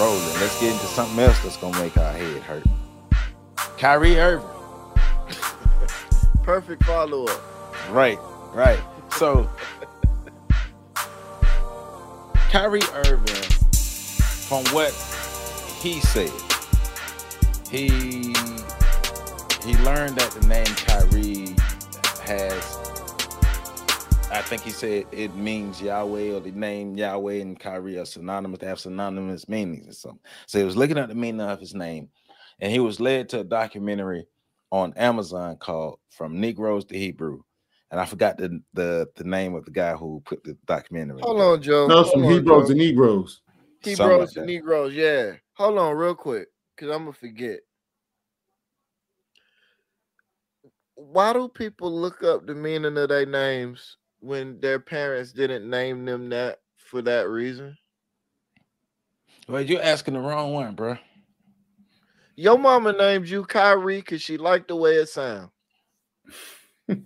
Let's get into something else that's gonna make our head hurt. Kyrie Irving. Perfect follow up. Right, right. So Kyrie Irving, from what he said, he he learned that the name Kyrie has I think he said it means Yahweh or the name Yahweh and Kyrie are synonymous, they have synonymous meanings or something. So he was looking at the meaning of his name, and he was led to a documentary on Amazon called From Negroes to Hebrew. And I forgot the the, the name of the guy who put the documentary. Hold on, Joe. No, from on, Hebrews Joe. to Negroes. Hebrews like to. Negroes, yeah. Hold on, real quick, because I'm gonna forget. Why do people look up the meaning of their names when their parents didn't name them that for that reason? Well, you're asking the wrong one, bro. Your mama named you Kyrie because she liked the way it sounds.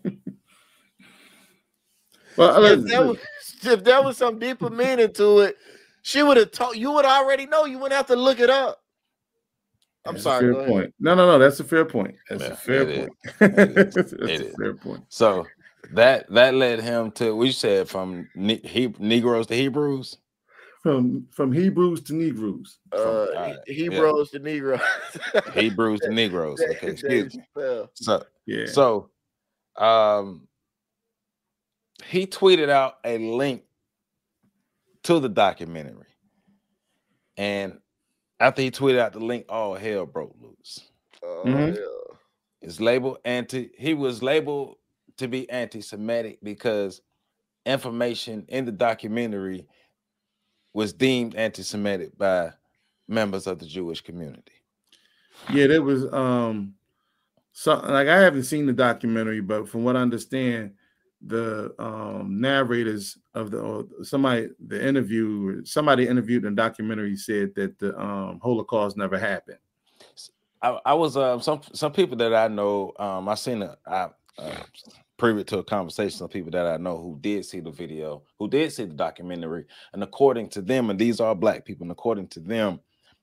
Well, If let's- there was, if there was some deeper meaning to it, she would have told you would already know. You wouldn't have to look it up. I'm that's a sorry. fair point. No, no, no. That's a fair point. That's Yeah, a fair it is. point. It is. that's It a is. fair point. So that that led him to we said from ne- he, Negroes to Hebrews. From from Hebrews to Negroes. Uh, alright, he- yeah. Hebrews to Negroes. Hebrews to Negroes. Okay, excuse me. So Yeah. so um he tweeted out a link to the documentary. And after he tweeted out the link, all hell broke loose. Oh, Mhm. yeah. It's labeled anti. He was labeled to be anti-Semitic because information in the documentary was deemed anti-Semitic by members of the Jewish community. Yeah, there was um something like I haven't seen the documentary, but from what I understand, the um narrators of the or somebody the interview somebody interviewed in the documentary said that the um Holocaust never happened. I, I was um some some people that I know. Um, I seen a I uh, privy to a conversation. Some people that I know who did see the video, who did see the documentary, and according to them, and these are black people, and according to them,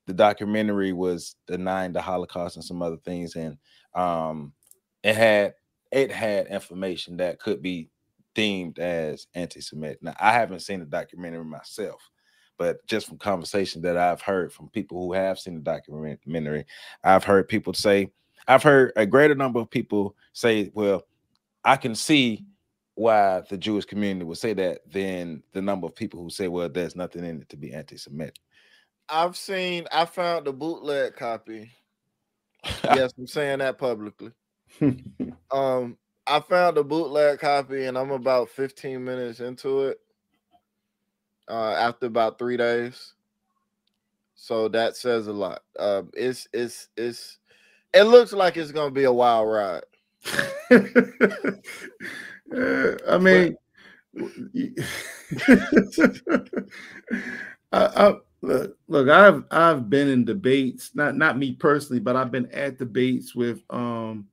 the documentary was denying the Holocaust and some other things, and um, it had it had information that could be deemed as anti-Semitic. Now, I haven't seen the documentary myself, but just from conversation that I've heard from people who have seen the documentary, I've heard people say, I've heard a greater number of people say, well, I can see why the Jewish community would say that than the number of people who say, well, there's nothing in it to be anti-Semitic. I've seen. I found the bootleg copy. yes, I'm saying that publicly. Um, I found a bootleg copy, and I'm about 15 minutes into it. Uh, after about three days, so that says a lot. Um, it's it's it's. It looks like it's gonna be a wild ride. Uh, I mean, I, I, look, look, I've I've been in debates, not not me personally, but I've been at debates with um,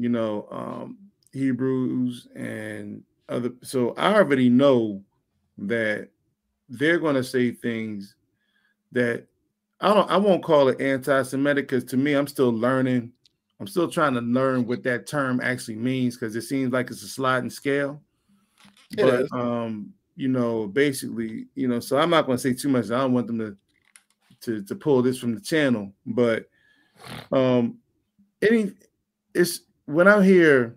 you know, um, Hebrews and other. So I already know that they're going to say things that I don't. I won't call it anti-Semitic because to me, I'm still learning. I'm still trying to learn what that term actually means because it seems like it's a sliding scale. It but is. um, you know, basically, you know, so I'm not going to say too much. I don't want them to to to pull this from the channel, but um, any it's when I hear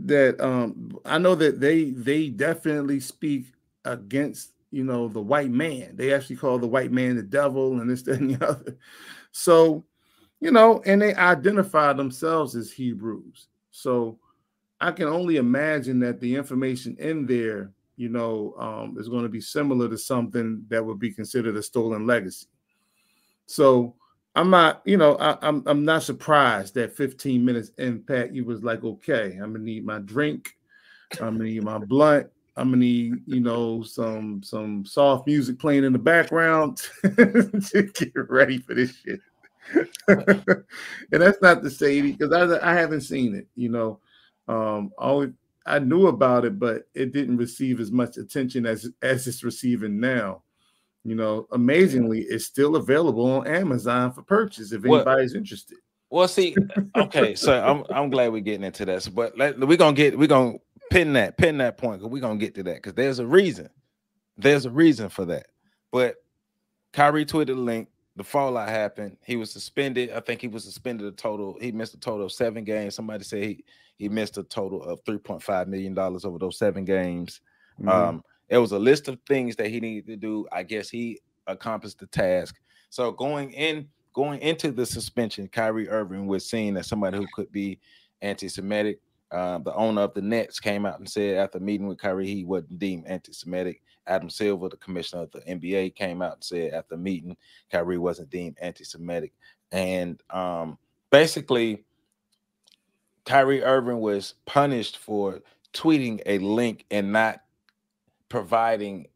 that um I know that they they definitely speak against you know the white man. They actually call the white man the devil and this that, and the other. So you know, and they identify themselves as Hebrews. So I can only imagine that the information in there, you know, um, is going to be similar to something that would be considered a stolen legacy. So I'm not, you know, I, I'm I'm not surprised that 15 minutes in, Pat, you was like, okay, I'm gonna need my drink, I'm gonna need my blunt, I'm gonna need, you know, some some soft music playing in the background to get ready for this shit. and that's not to say because I, I haven't seen it, you know. Um, always I knew about it, but it didn't receive as much attention as as it's receiving now. you know, amazingly, it's still available on Amazon for purchase if Well- anybody's interested. Well, see, okay, so I'm I'm glad we're getting into this, but let, we're gonna get we're gonna pin that pin that point because we're gonna get to that because there's a reason. There's a reason for that. But Kyrie tweeted a link. The fallout happened. He was suspended. I think he was suspended a total. He missed a total of seven games. Somebody said he, he missed a total of three point five million dollars over those seven games. Mhm. Um, there was a list of things that he needed to do. I guess he accomplished the task. So going in, going into the suspension, Kyrie Irving was seen as somebody who could be anti-Semitic. Um, the owner of the Nets came out and said after meeting with Kyrie, he wasn't deemed anti-Semitic. Adam Silver, the commissioner of the NBA, came out and said after the meeting, Kyrie wasn't deemed anti-Semitic. And um, basically, Kyrie Irving was punished for tweeting a link and not providing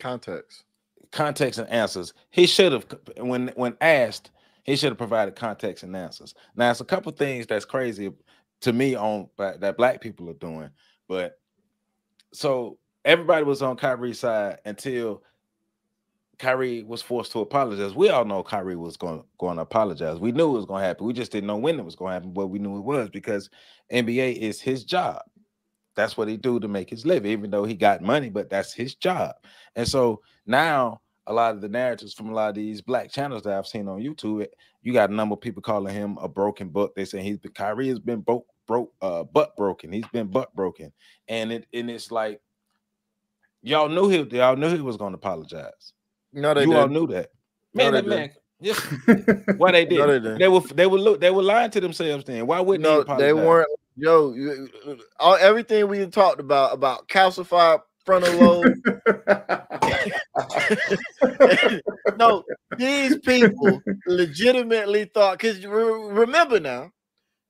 Context. context and answers. He should have, when when asked, he should have provided context and answers. Now, it's a couple things that's crazy to me on that black people are doing, but so everybody was on Kyrie's side until Kyrie was forced to apologize. We all know Kyrie was going going to apologize. We knew it was going to happen. We just didn't know when it was going to happen, but we knew it was because NBA is his job. That's what he do to make his living, even though he got money, but that's his job. And so now a lot of the narratives from a lot of these black channels that I've seen on YouTube, you got a number of people calling him a broken book. They say he's been Kyrie has been broke, broke, uh, butt broken. He's been butt broken, and it and it's like y'all knew he y'all knew he was going to apologize. No, they you all didn't. knew that, No, man. they that man, yes. Why they did? No, they they, didn't. were they were look they were lying to themselves. Then why wouldn't No, they? they weren't. Yo, all everything we talked about about calcified frontal lobe. no, these people legitimately thought because remember now,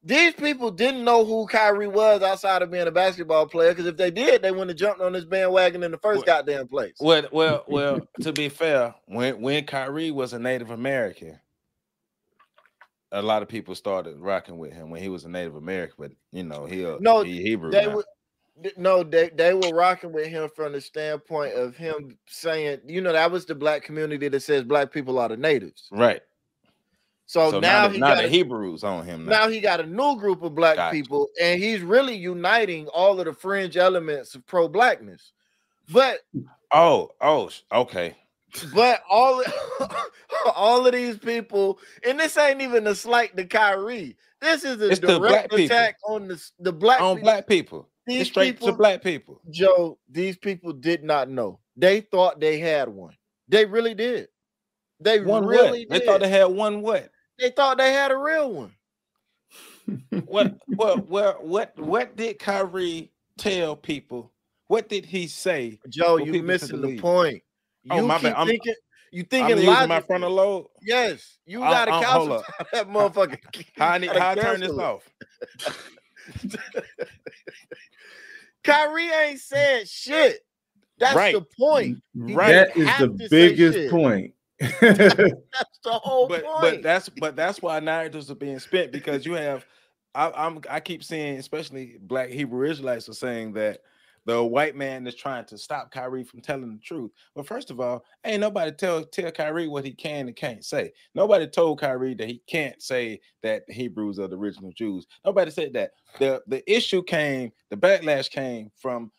these people didn't know who Kyrie was outside of being a basketball player. Because if they did, they wouldn't have jumped on this bandwagon in the first Well- goddamn place. Well, well, well. to be fair, when when Kyrie was a Native American, a lot of people started rocking with him when he was a Native American. But you know, he a- No, he Hebrew. they now. were no, they they were rocking with him from the standpoint of him saying, you know, that was the black community that says black people are the natives. right. So, So, now, now, the, he now got the a- Hebrews on him now. now he got a new group of black Gotcha. people, and he's really uniting all of the fringe elements of pro-blackness. But oh, oh, okay. but all all of these people, and this ain't even a slight to Kyrie. This is a It's direct people. attack on the the black On people. black people. These It's straight people, to black people. Joe, these people did not know. They thought they had one. They really did. They One really what? They thought they had one what? They thought they had a real one. What what what what what did Kyrie tell people? What did he say? Joe, you people missing the believe. point. Oh, you Oh, my keep bad. I'm- thinking you I'm thinking using my frontal lobe. Yes, you uh, got uh, to hold calcify that motherfucker. How I need how I turn this off? Kyrie ain't said shit. That's Right. the point. Mm-hmm. He Right. That didn't is have the biggest point. That's the whole but point. but that's but that's why narratives are being spent because you have I, I'm I keep seeing especially black Hebrew Israelites are saying that the white man is trying to stop Kyrie from telling the truth. But first of all, ain't nobody tell tell Kyrie what he can and can't say. Nobody told Kyrie that he can't say that the Hebrews are the original Jews. Nobody said that. The the issue came, the backlash came from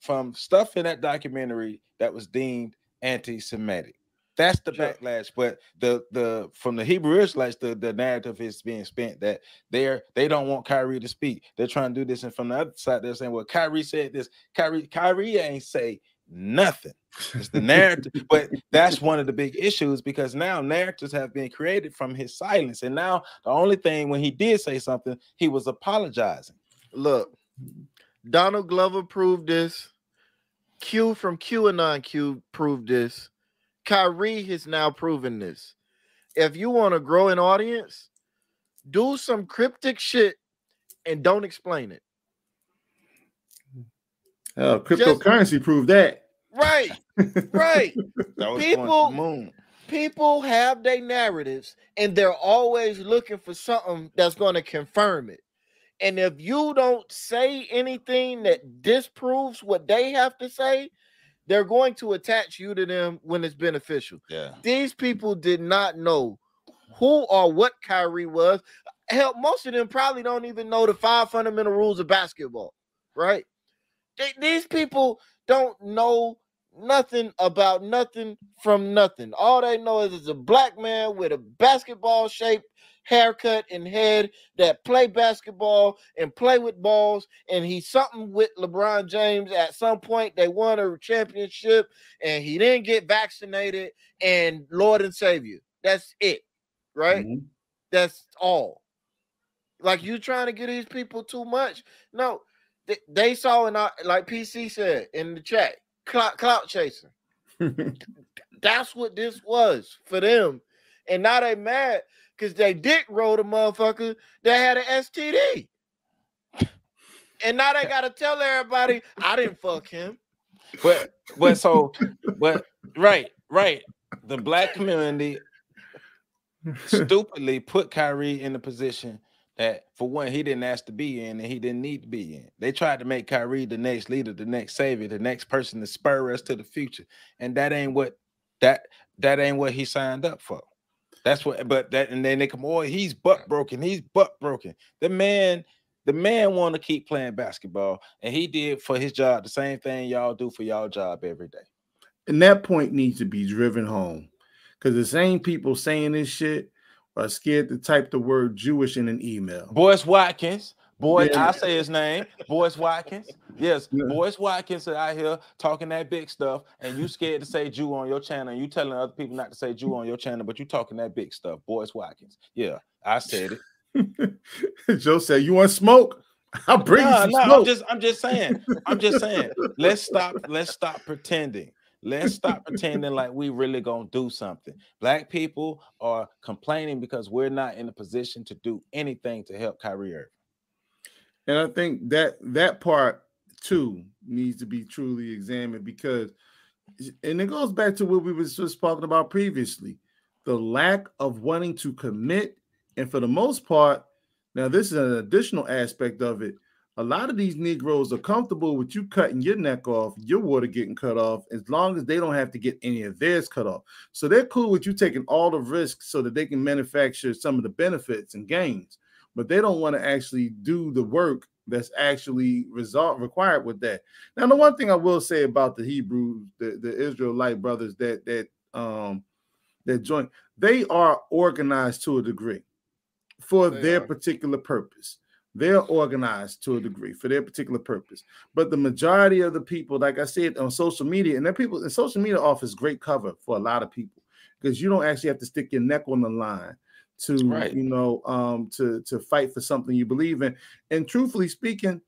from stuff in that documentary that was deemed anti-Semitic. That's the Sure. backlash. But the the from the Hebrew Israelites, the, the narrative is being spent that they're they don't want Kyrie to speak. They're trying to do this, and from the other side, they're saying, "Well, Kyrie said this. Kyrie, Kyrie ain't say nothing." It's the narrative, but that's one of the big issues because now narratives have been created from his silence, and now the only thing when he did say something, he was apologizing. Look, Donald Glover proved this. Q from QAnon Q proved this. Kyrie has now proven this. If you want to grow an audience, do some cryptic shit and don't explain it. Oh, cryptocurrency proved that. Right, right. People- moon. People have their narratives and they're always looking for something that's going to confirm it. And if you don't say anything that disproves what they have to say, they're going to attach you to them when it's beneficial. Yeah. These people did not know who or what Kyrie was. Hell, most of them probably don't even know the five fundamental rules of basketball, right? They, these people don't know nothing about nothing from nothing. All they know is it's a black man with a basketball shaped haircut and head that play basketball and play with balls. And he's something with LeBron James. At some point, they won a championship and he didn't get vaccinated. And Lord and Savior. That's it, right? Mhm. That's all. Like you trying to get these people too much. No, they, they saw in our, like PC said in the chat, clout, clout chasing. That's what this was for them. And now they mad because they dick rolled a motherfucker that had an STD. And now they gotta tell everybody I didn't fuck him. But but so but right, right. The black community stupidly put Kyrie in the position that for one he didn't ask to be in and he didn't need to be in. They tried to make Kyrie the next leader, the next savior, the next person to spur us to the future. And that ain't what that that ain't what he signed up for. That's what but that and then they come, oh, he's butt broken, he's butt broken. The man, the man want to keep playing basketball, and he did for his job the same thing y'all do for y'all job every day. and that point needs to be driven home because the same people saying this shit are scared to type the word Jewish in an email. Boyce Watkins. Boy, Yeah. I say his name, Boyce Watkins. Yes, Yeah. Boyce Watkins are out here talking that big stuff, and you scared to say Jew on your channel, and you telling other people not to say Jew on your channel, but you talking that big stuff, Boyce Watkins. Yeah, I said it. Joe said, "You want smoke? I'll bring you No, some no, I'm just, I'm just saying, I'm just saying. Let's stop, let's stop pretending. Let's stop pretending like we really gonna do something. Black people are complaining because we're not in a position to do anything to help Kyrie Irving. And I think that that part too needs to be truly examined because, and it goes back to what we was just talking about previously, the lack of wanting to commit, and for the most part, now this is an additional aspect of it. A lot of these Negroes are comfortable with you cutting your neck off, your water getting cut off, as long as they don't have to get any of theirs cut off. So they're cool with you taking all the risks so that they can manufacture some of the benefits and gains but they don't want to actually do the work that's actually result required with that. Now, the one thing I will say about the Hebrews, the, the Israelite brothers that that um that join, they are organized to a degree for They their are. particular purpose. They're organized to a degree for their particular purpose. But the majority of the people, like I said, on social media, and then people and social media offers great cover for a lot of people because you don't actually have to stick your neck on the line to Right. you know um to to fight for something you believe in and truthfully speaking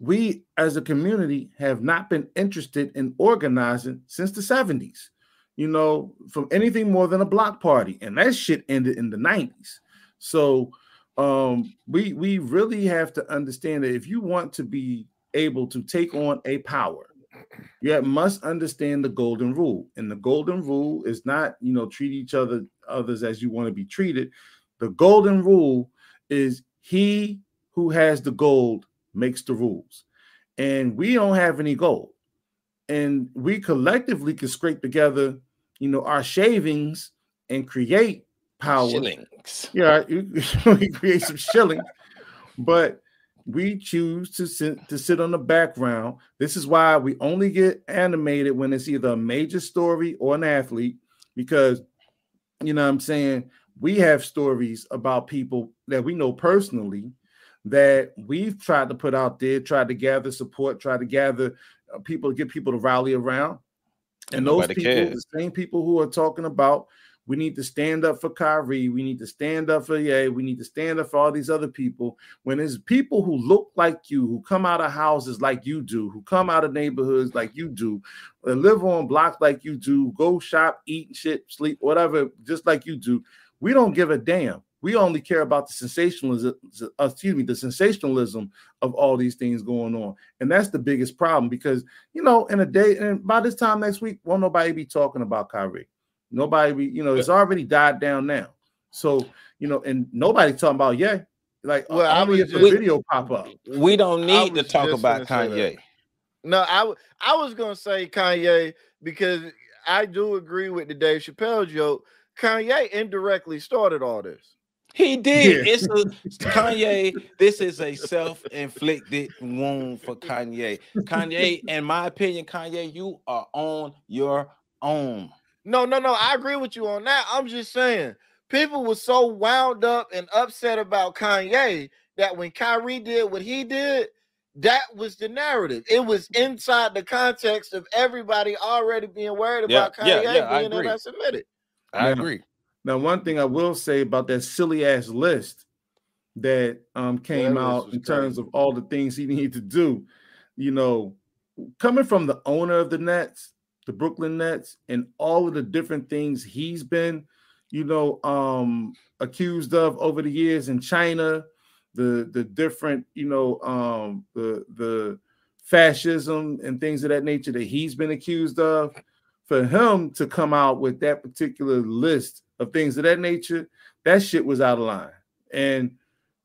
we as a community have not been interested in organizing since the 70s you know from anything more than a block party and that shit ended in the 90s so um we we really have to understand that if you want to be able to take on a power you must understand the golden rule. And the golden rule is not you know treat each other others as you want to be treated. The golden rule is he who has the gold makes the rules. And we don't have any gold. And we collectively can scrape together you know our shavings and create power Shillings. yeah, we create some shilling, but we choose to sit to sit on the background. This is why we only get animated when it's either a major story or an athlete, because you know what I'm saying we have stories about people that we know personally that we've tried to put out there, tried to gather support, tried to gather uh, people, get people to rally around. And those people, cares. the same people who are talking about we need to stand up for Kyrie. We need to stand up for Ye. We need to stand up for all these other people. When there's people who look like you, who come out of houses like you do, who come out of neighborhoods like you do, live on blocks like you do, go shop, eat, shit, sleep, whatever, just like you do. We don't give a damn. We only care about the sensationalism, uh, excuse me, the sensationalism of all these things going on. And that's the biggest problem because, you know, in a day, and by this time next week, won't nobody be talking about Kyrie. Nobody, be, you know, it's already died down now. So, you know, and nobody talking about yeah. Like, Well, I only was if the just- video pop up. We don't need to talk about Kanye. No, I I was gonna say Kanye because I do agree with the Dave Chappelle joke. Kanye indirectly started all this. He did. Yeah. It's a Kanye. This is a self-inflicted wound for Kanye. Kanye, in my opinion, Kanye, you are on your own. No, no, no. I agree with you on that. I'm just saying people were so wound up and upset about Kanye that when Kyrie did what he did, that was the narrative. It was inside the context of everybody already being worried about yeah, Kanye yeah, yeah, being anti-Semitic. I agree. Now, one thing I will say about that silly ass list that um, came yeah, out in terms of all the things he needed to do, you know, coming from the owner of the Nets, the Brooklyn Nets, and all of the different things he's been, you know, um, accused of over the years in China, the the different, you know, um, the the fascism and things of that nature that he's been accused of. For him to come out with that particular list of things of that nature, that shit was out of line. And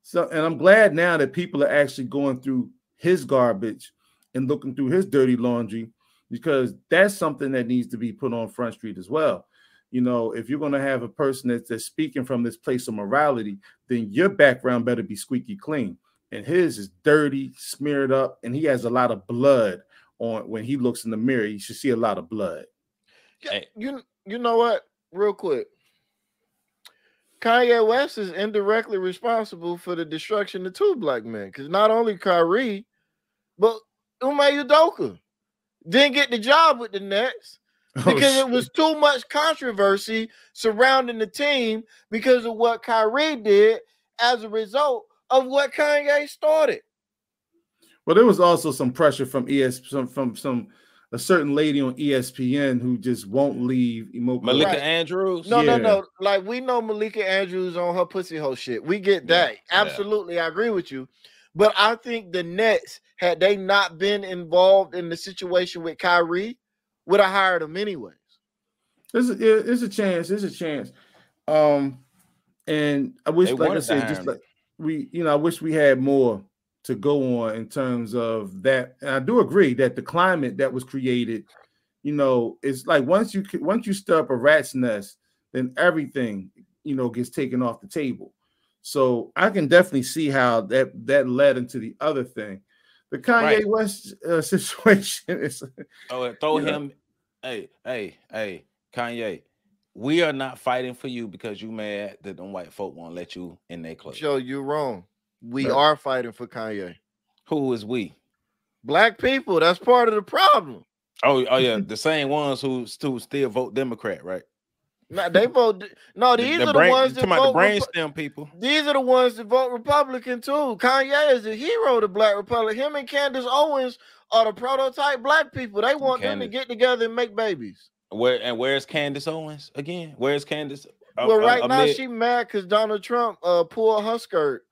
so, and I'm glad now that people are actually going through his garbage and looking through his dirty laundry because that's something that needs to be put on Front Street as well. You know, if you're going to have a person that's, that's speaking from this place of morality, then your background better be squeaky clean. And his is dirty, smeared up, and he has a lot of blood on when he looks in the mirror. You should see a lot of blood. Hey. You you know what? Real quick, Kanye West is indirectly responsible for the destruction of two black men. Because not only Kyrie, but Ime Udoka didn't get the job with the Nets oh, because oh, it was too much controversy surrounding the team because of what Kyrie did as a result of what Kanye started. Well, there was also some pressure from ES from, from some a certain lady on ESPN who just won't leave Malika right. Andrews. No, yeah. no, no. Like we know Malika Andrews on her pussy hole shit. We get that. Yeah. Absolutely, yeah. I agree with you. But I think the Nets, had they not been involved in the situation with Kyrie, would have hired him anyways. There's a, there's a chance. There's a chance. Um, and I wish, they like I said, just like we, you know, I wish we had more to go on in terms of that. And I do agree that the climate that was created, you know, it's like once you once you stir up a rat's nest, then everything you know gets taken off the table. So I can definitely see how that that led into the other thing. The Kanye right. West uh, situation is. Oh, throw him. Know. Hey, hey, hey, Kanye. We are not fighting for you because you mad that them white folk won't let you in their club. Joe, you're wrong. We right. are fighting for Kanye. Who is we? Black people. That's part of the problem. Oh, oh yeah, the same ones who, who still vote Democrat, right? No, they vote. No, these the, the are brain, the ones that vote. The brainstem Repu- people. These are the ones that vote Republican too. Kanye is a hero to Black Republic. Him and Candace Owens are the prototype Black people. They want Candace. them to get together and make babies. Where and where's Candace Owens again? Where's Candace? Well, uh, right uh, now she mad because Donald Trump uh pulled her skirt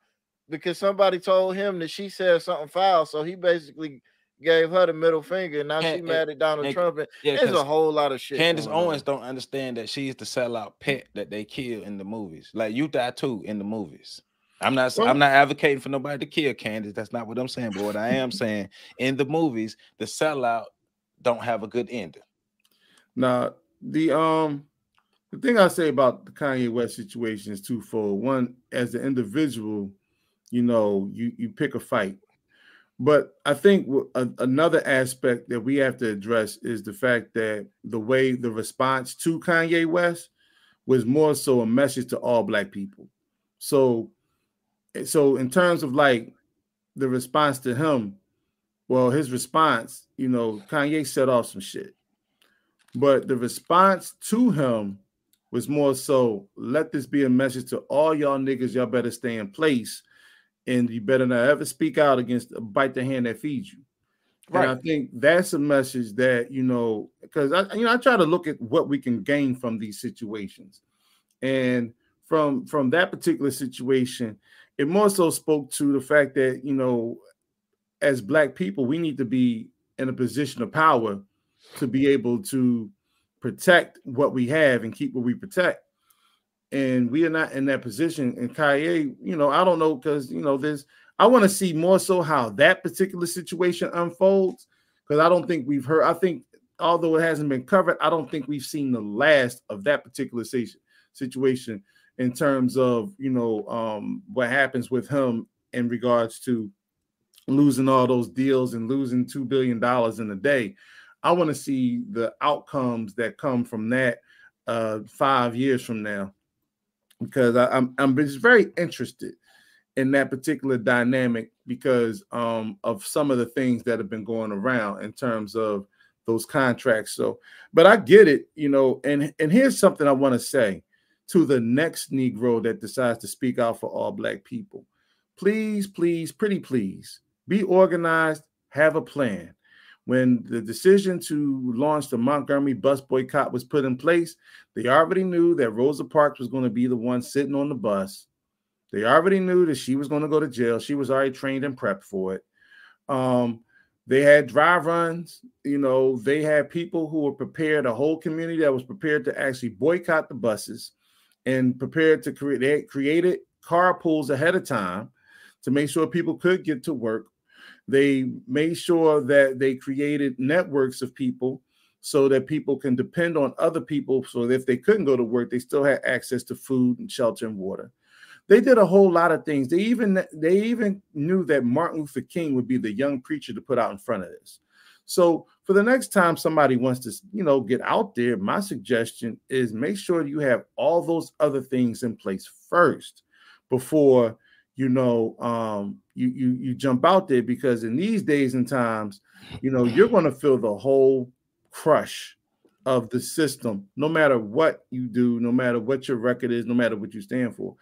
because somebody told him that she said something foul. So he basically gave her the middle finger. Now she mad at Donald and, Trump. And yeah, there's a whole lot of shit. Candace Owens on. don't understand that she's the sellout pet that they kill in the movies. Like you die too in the movies. I'm not well, I'm not advocating for nobody to kill Candace. That's not what I'm saying. But what I am saying in the movies, the sellout don't have a good ending. Now, the um the thing I say about the Kanye West situation is twofold. One, as an individual, you know, you you pick a fight. But I think another aspect that we have to address is the fact that the way the response to Kanye West was more so a message to all black people. So, eh, so in terms of like the response to him, well, his response, you know, Kanye set off some shit, but the response to him was more so let this be a message to all y'all niggas, y'all better stay in place and you better not ever speak out against uh, bite the hand that feeds you. Right. And I think that's a message that you know, because I you know I try to look at what we can gain from these situations, and from from that particular situation, it more so spoke to the fact that you know, as Black people, we need to be in a position of power to be able to protect what we have and keep what we protect and we are not in that position. And Kaye, you know, I don't know because you know, there's I want to see more so how that particular situation unfolds because I don't think we've heard. I think although it hasn't been covered, I don't think we've seen the last of that particular situation in terms of you know um, what happens with him in regards to losing all those deals and losing two billion dollars in a day. I want to see the outcomes that come from that uh, five years from now, because I, am I'm, I'm just very interested in that particular dynamic because um, of some of the things that have been going around in terms of those contracts. So, but I get it, you know. And and here's something I want to say to the next Negro that decides to speak out for all Black people. Please, please, pretty please, be organized, have a plan. When the decision to launch the Montgomery bus boycott was put in place, they already knew that Rosa Parks was going to be the one sitting on the bus. They already knew that she was going to go to jail. She was already trained and prepped for it. Um, they had dry runs, you know, they had people who were prepared, a whole community that was prepared to actually boycott the buses and prepared to create they created carpools ahead of time to make sure people could get to work. They made sure that they created networks of people so that people can depend on other people. So that if they couldn't go to work, they still had access to food and shelter and water. They did a whole lot of things. They even they even knew that Martin Luther King would be the young preacher to put out in front of this. So for the next time somebody wants to, you know, get out there, my suggestion is make sure you have all those other things in place first before you know um you you you jump out there because in these days and times, you know, you're going to feel the whole crush of the system no matter what you do, no matter what your record is, no matter what you stand for.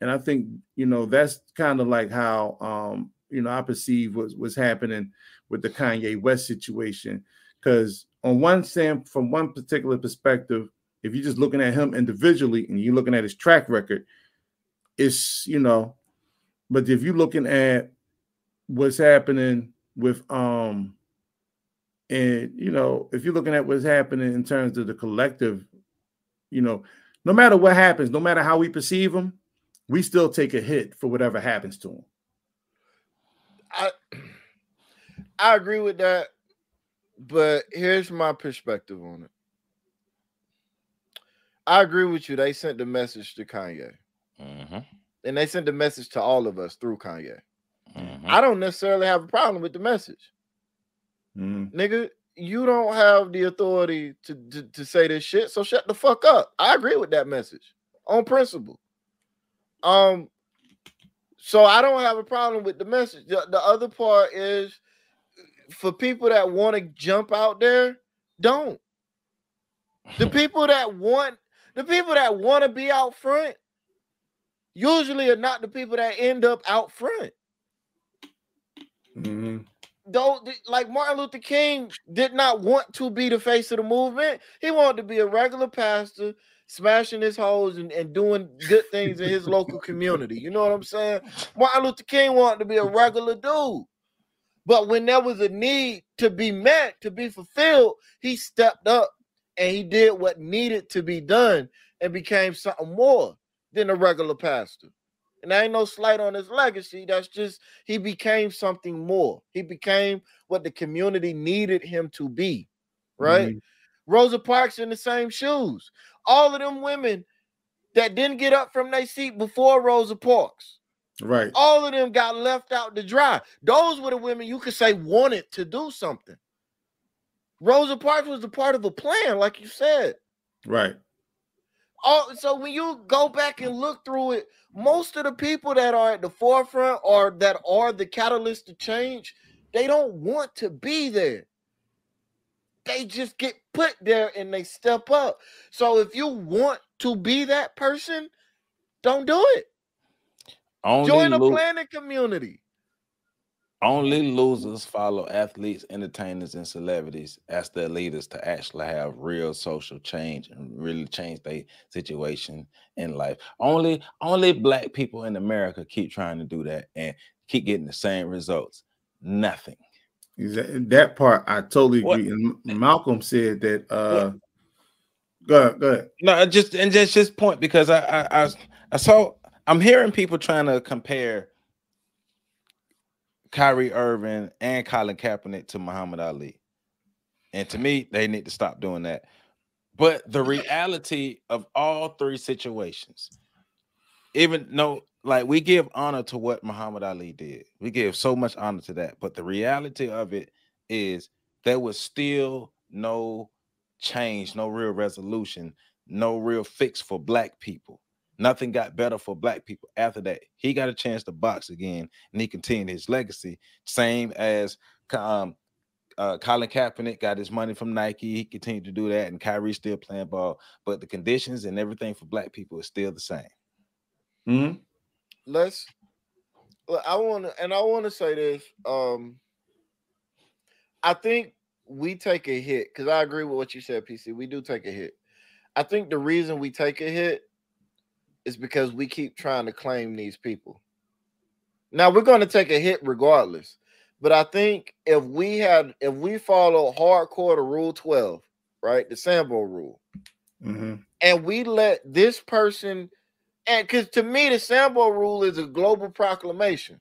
And I think, you know, that's kind of like how um, you know, I perceive was was happening with the Kanye West situation. Because on one stand, from one particular perspective, if you're just looking at him individually and you're looking at his track record, it's you know, but if you're looking at what's happening with um and you know, if you're looking at what's happening in terms of the collective, you know, no matter what happens, no matter how we perceive them, we still take a hit for whatever happens to them. I I agree with that, but here's my perspective on it. I agree with you. They sent the message to Kanye, mm-hmm. And they sent a message to all of us through Kanye. Mm-hmm. I don't necessarily have a problem with the message, mm-hmm. nigga. You don't have the authority to, to to say this shit, so shut the fuck up. I agree with that message on principle. Um, so I don't have a problem with the message. The, the other part is for people that want to jump out there, don't. The people that want the people that want to be out front usually are not the people that end up out front. Mm-hmm. Though, like Martin Luther King did not want to be the face of the movement, he wanted to be a regular pastor smashing his hoes and, and doing good things in his local community. You know what I'm saying? Martin Luther King wanted to be a regular dude. But when there was a need to be met, to be fulfilled, he stepped up and he did what needed to be done and became something more than a regular pastor. And there ain't no slight on his legacy. That's just he became something more. He became what the community needed him to be. Right? Mm-hmm. Rosa Parks in the same shoes all of them women that didn't get up from their seat before Rosa Parks. Right. All of them got left out to dry. Those were the women you could say wanted to do something. Rosa Parks was a part of a plan, like you said. Right. All, so when you go back and look through it, most of the people that are at the forefront or that are the catalyst to change, they don't want to be there they just get put there and they step up. So if you want to be that person, don't do it. Only Join a planning community. Only losers follow athletes, entertainers, and celebrities as their leaders to actually have real social change and really change their situation in life. Only only black people in America keep trying to do that and keep getting the same results. Nothing. That part I totally agree. What? And Malcolm said that. uh what? Go ahead, go ahead. No, just and just just point because I I I, I saw I'm hearing people trying to compare Kyrie Irving and Colin Kaepernick to Muhammad Ali. And to me, they need to stop doing that. But the reality of all three situations, even though like we give honor to what Muhammad Ali did. We give so much honor to that. But the reality of it is there was still no change, no real resolution, no real fix for black people. Nothing got better for black people after that. He got a chance to box again, and he continued his legacy. Same as um, uh, Colin Kaepernick got his money from Nike. He continued to do that, and Kyrie still playing ball. But the conditions and everything for black people is still the same. Mm-hmm. Let's. I want to, and I want to say this. Um, I think we take a hit because I agree with what you said, PC. We do take a hit. I think the reason we take a hit is because we keep trying to claim these people. Now we're going to take a hit regardless. But I think if we had if we follow hardcore to rule 12, right? The Sambo rule. Mm-hmm. And we let this person and because to me, the Sambo rule is a global proclamation.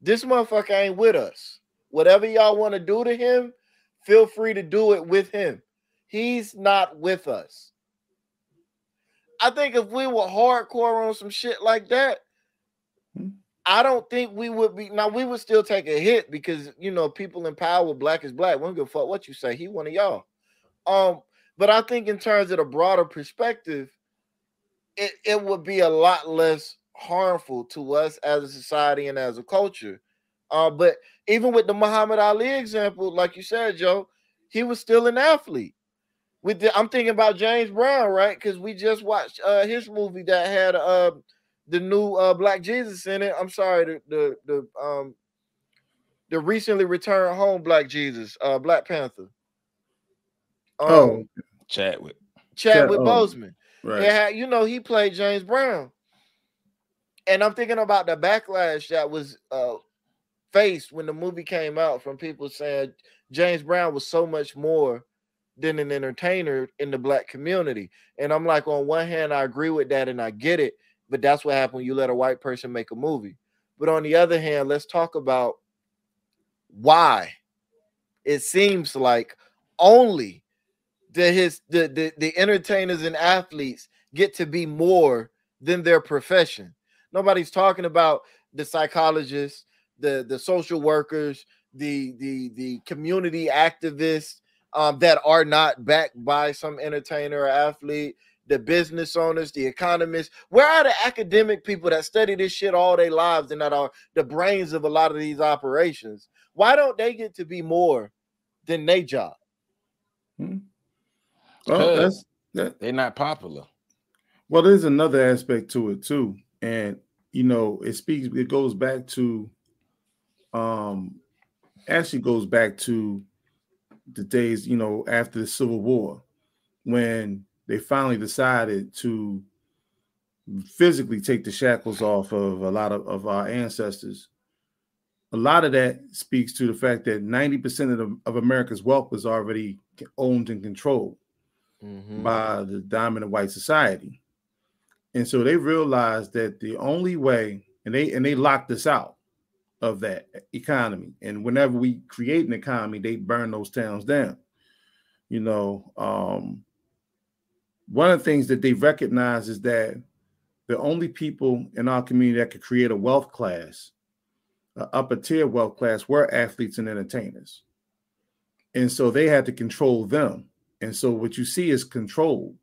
This motherfucker ain't with us. Whatever y'all want to do to him, feel free to do it with him. He's not with us. I think if we were hardcore on some shit like that, hmm. I don't think we would be now. We would still take a hit because you know people in power, black is black. We don't give a fuck what you say. He one of y'all. Um, but I think in terms of the broader perspective, it, it would be a lot less harmful to us as a society and as a culture. Uh, but even with the Muhammad Ali example, like you said, Joe, he was still an athlete. With the, I'm thinking about James Brown, right? Because we just watched uh, his movie that had uh, the new uh, Black Jesus in it. I'm sorry, the the the um the recently returned home Black Jesus, uh, Black Panther. Um, oh, Chadwick. Chadwick Chad, oh, Boseman. Right. Had, you know, he played James Brown. And I'm thinking about the backlash that was uh, faced when the movie came out from people saying James Brown was so much more than an entertainer in the black community. And I'm like, on one hand, I agree with that and I get it, but that's what happened when you let a white person make a movie. But on the other hand, let's talk about why it seems like only the his the, the the entertainers and athletes get to be more than their profession. Nobody's talking about the psychologists, the the social workers, the the the community activists um, that are not backed by some entertainer or athlete, the business owners, the economists. Where are the academic people that study this shit all their lives and that are the brains of a lot of these operations? Why don't they get to be more than their job? Hmm. Well, that's that, they're not popular. Well, there's another aspect to it too, and you know, it speaks. It goes back to, um, actually goes back to the days, you know, after the Civil War, when they finally decided to physically take the shackles off of a lot of, of our ancestors. A lot of that speaks to the fact that 90% of, the, of America's wealth was already owned and controlled mm-hmm. by the dominant white society. And so they realized that the only way, and they and they locked us out of that economy. And whenever we create an economy, they burn those towns down. You know, um, one of the things that they recognize is that the only people in our community that could create a wealth class, an upper tier wealth class, were athletes and entertainers. And so they had to control them. And so what you see is control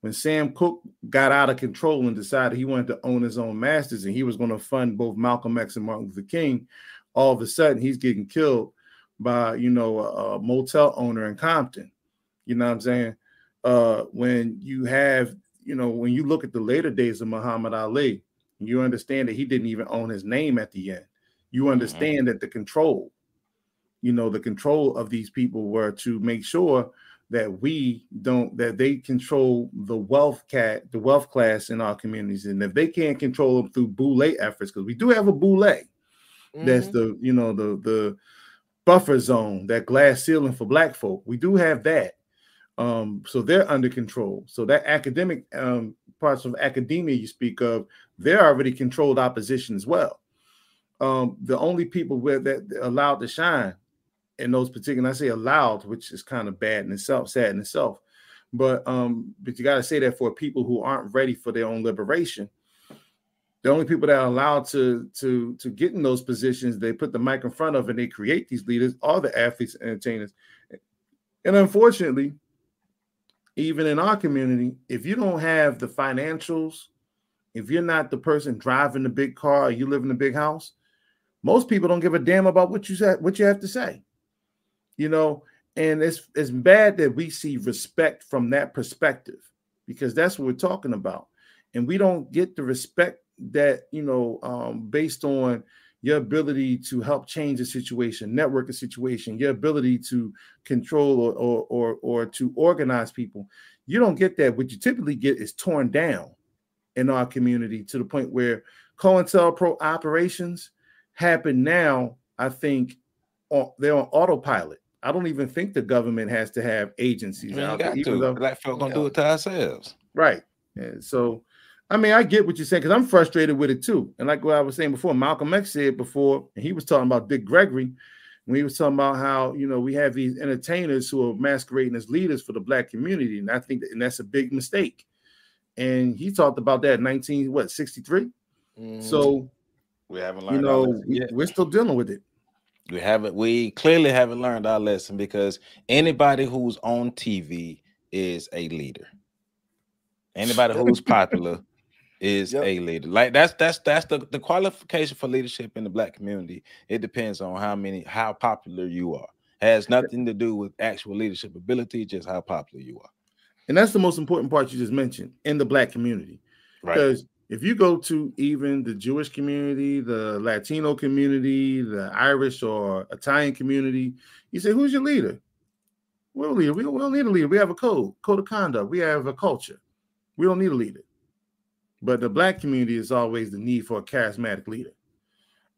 when Sam Cooke got out of control and decided he wanted to own his own masters and he was going to fund both Malcolm X and Martin Luther King, all of a sudden he's getting killed by you know a, a motel owner in Compton. You know what I'm saying? Uh, when you have you know when you look at the later days of Muhammad Ali, you understand that he didn't even own his name at the end. You mm-hmm. understand mm-hmm. that the control, you know, the control of these people were to make sure that we don't that they control the wealth cat the wealth class in our communities. And if they can't control them through boule efforts because we do have a boule mm-hmm. that's the you know the the buffer zone that glass ceiling for black folk. We do have that. Um so they're under control. So that academic um parts of academia you speak of they're already controlled opposition as well. Um the only people where that allowed to shine in those particular, I say allowed, which is kind of bad in itself, sad in itself. But um, but you got to say that for people who aren't ready for their own liberation, the only people that are allowed to to to get in those positions, they put the mic in front of and they create these leaders are the athletes and entertainers. And unfortunately, even in our community, if you don't have the financials, if you're not the person driving the big car, you live in a big house, most people don't give a damn about what you said, what you have to say. You know, and it's it's bad that we see respect from that perspective because that's what we're talking about. And we don't get the respect that, you know, um, based on your ability to help change a situation, network a situation, your ability to control or, or or or, to organize people. You don't get that. What you typically get is torn down in our community to the point where COINTELPRO operations happen now. I think on, they're on autopilot. I don't even think the government has to have agencies. Mean, got to. Though, Black folk gonna do it to ourselves, right? And so I mean, I get what you're saying because I'm frustrated with it too. And like what I was saying before, Malcolm X said before, and he was talking about Dick Gregory when he was talking about how you know we have these entertainers who are masquerading as leaders for the black community, and I think that, and that's a big mistake. And he talked about that in 19 what 63. Mm. So we haven't learned. You know, we're still dealing with it. We haven't. We clearly haven't learned our lesson because anybody who's on TV is a leader. Anybody who's popular is yep. a leader. Like that's that's that's the, the qualification for leadership in the black community. It depends on how many how popular you are. Has nothing to do with actual leadership ability, just how popular you are. And that's the most important part you just mentioned in the black community. Right. Because if you go to even the Jewish community, the Latino community, the Irish or Italian community, you say, who's your leader? We're a leader. We don't, we don't need a leader. We have a code, code of conduct. We have a culture. We don't need a leader. But the black community is always the need for a charismatic leader.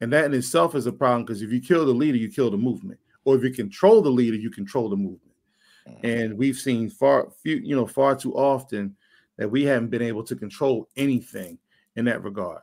And that in itself is a problem because if you kill the leader, you kill the movement. Or if you control the leader, you control the movement. Mm-hmm. And we've seen far few, you know, far too often that we haven't been able to control anything in that regard.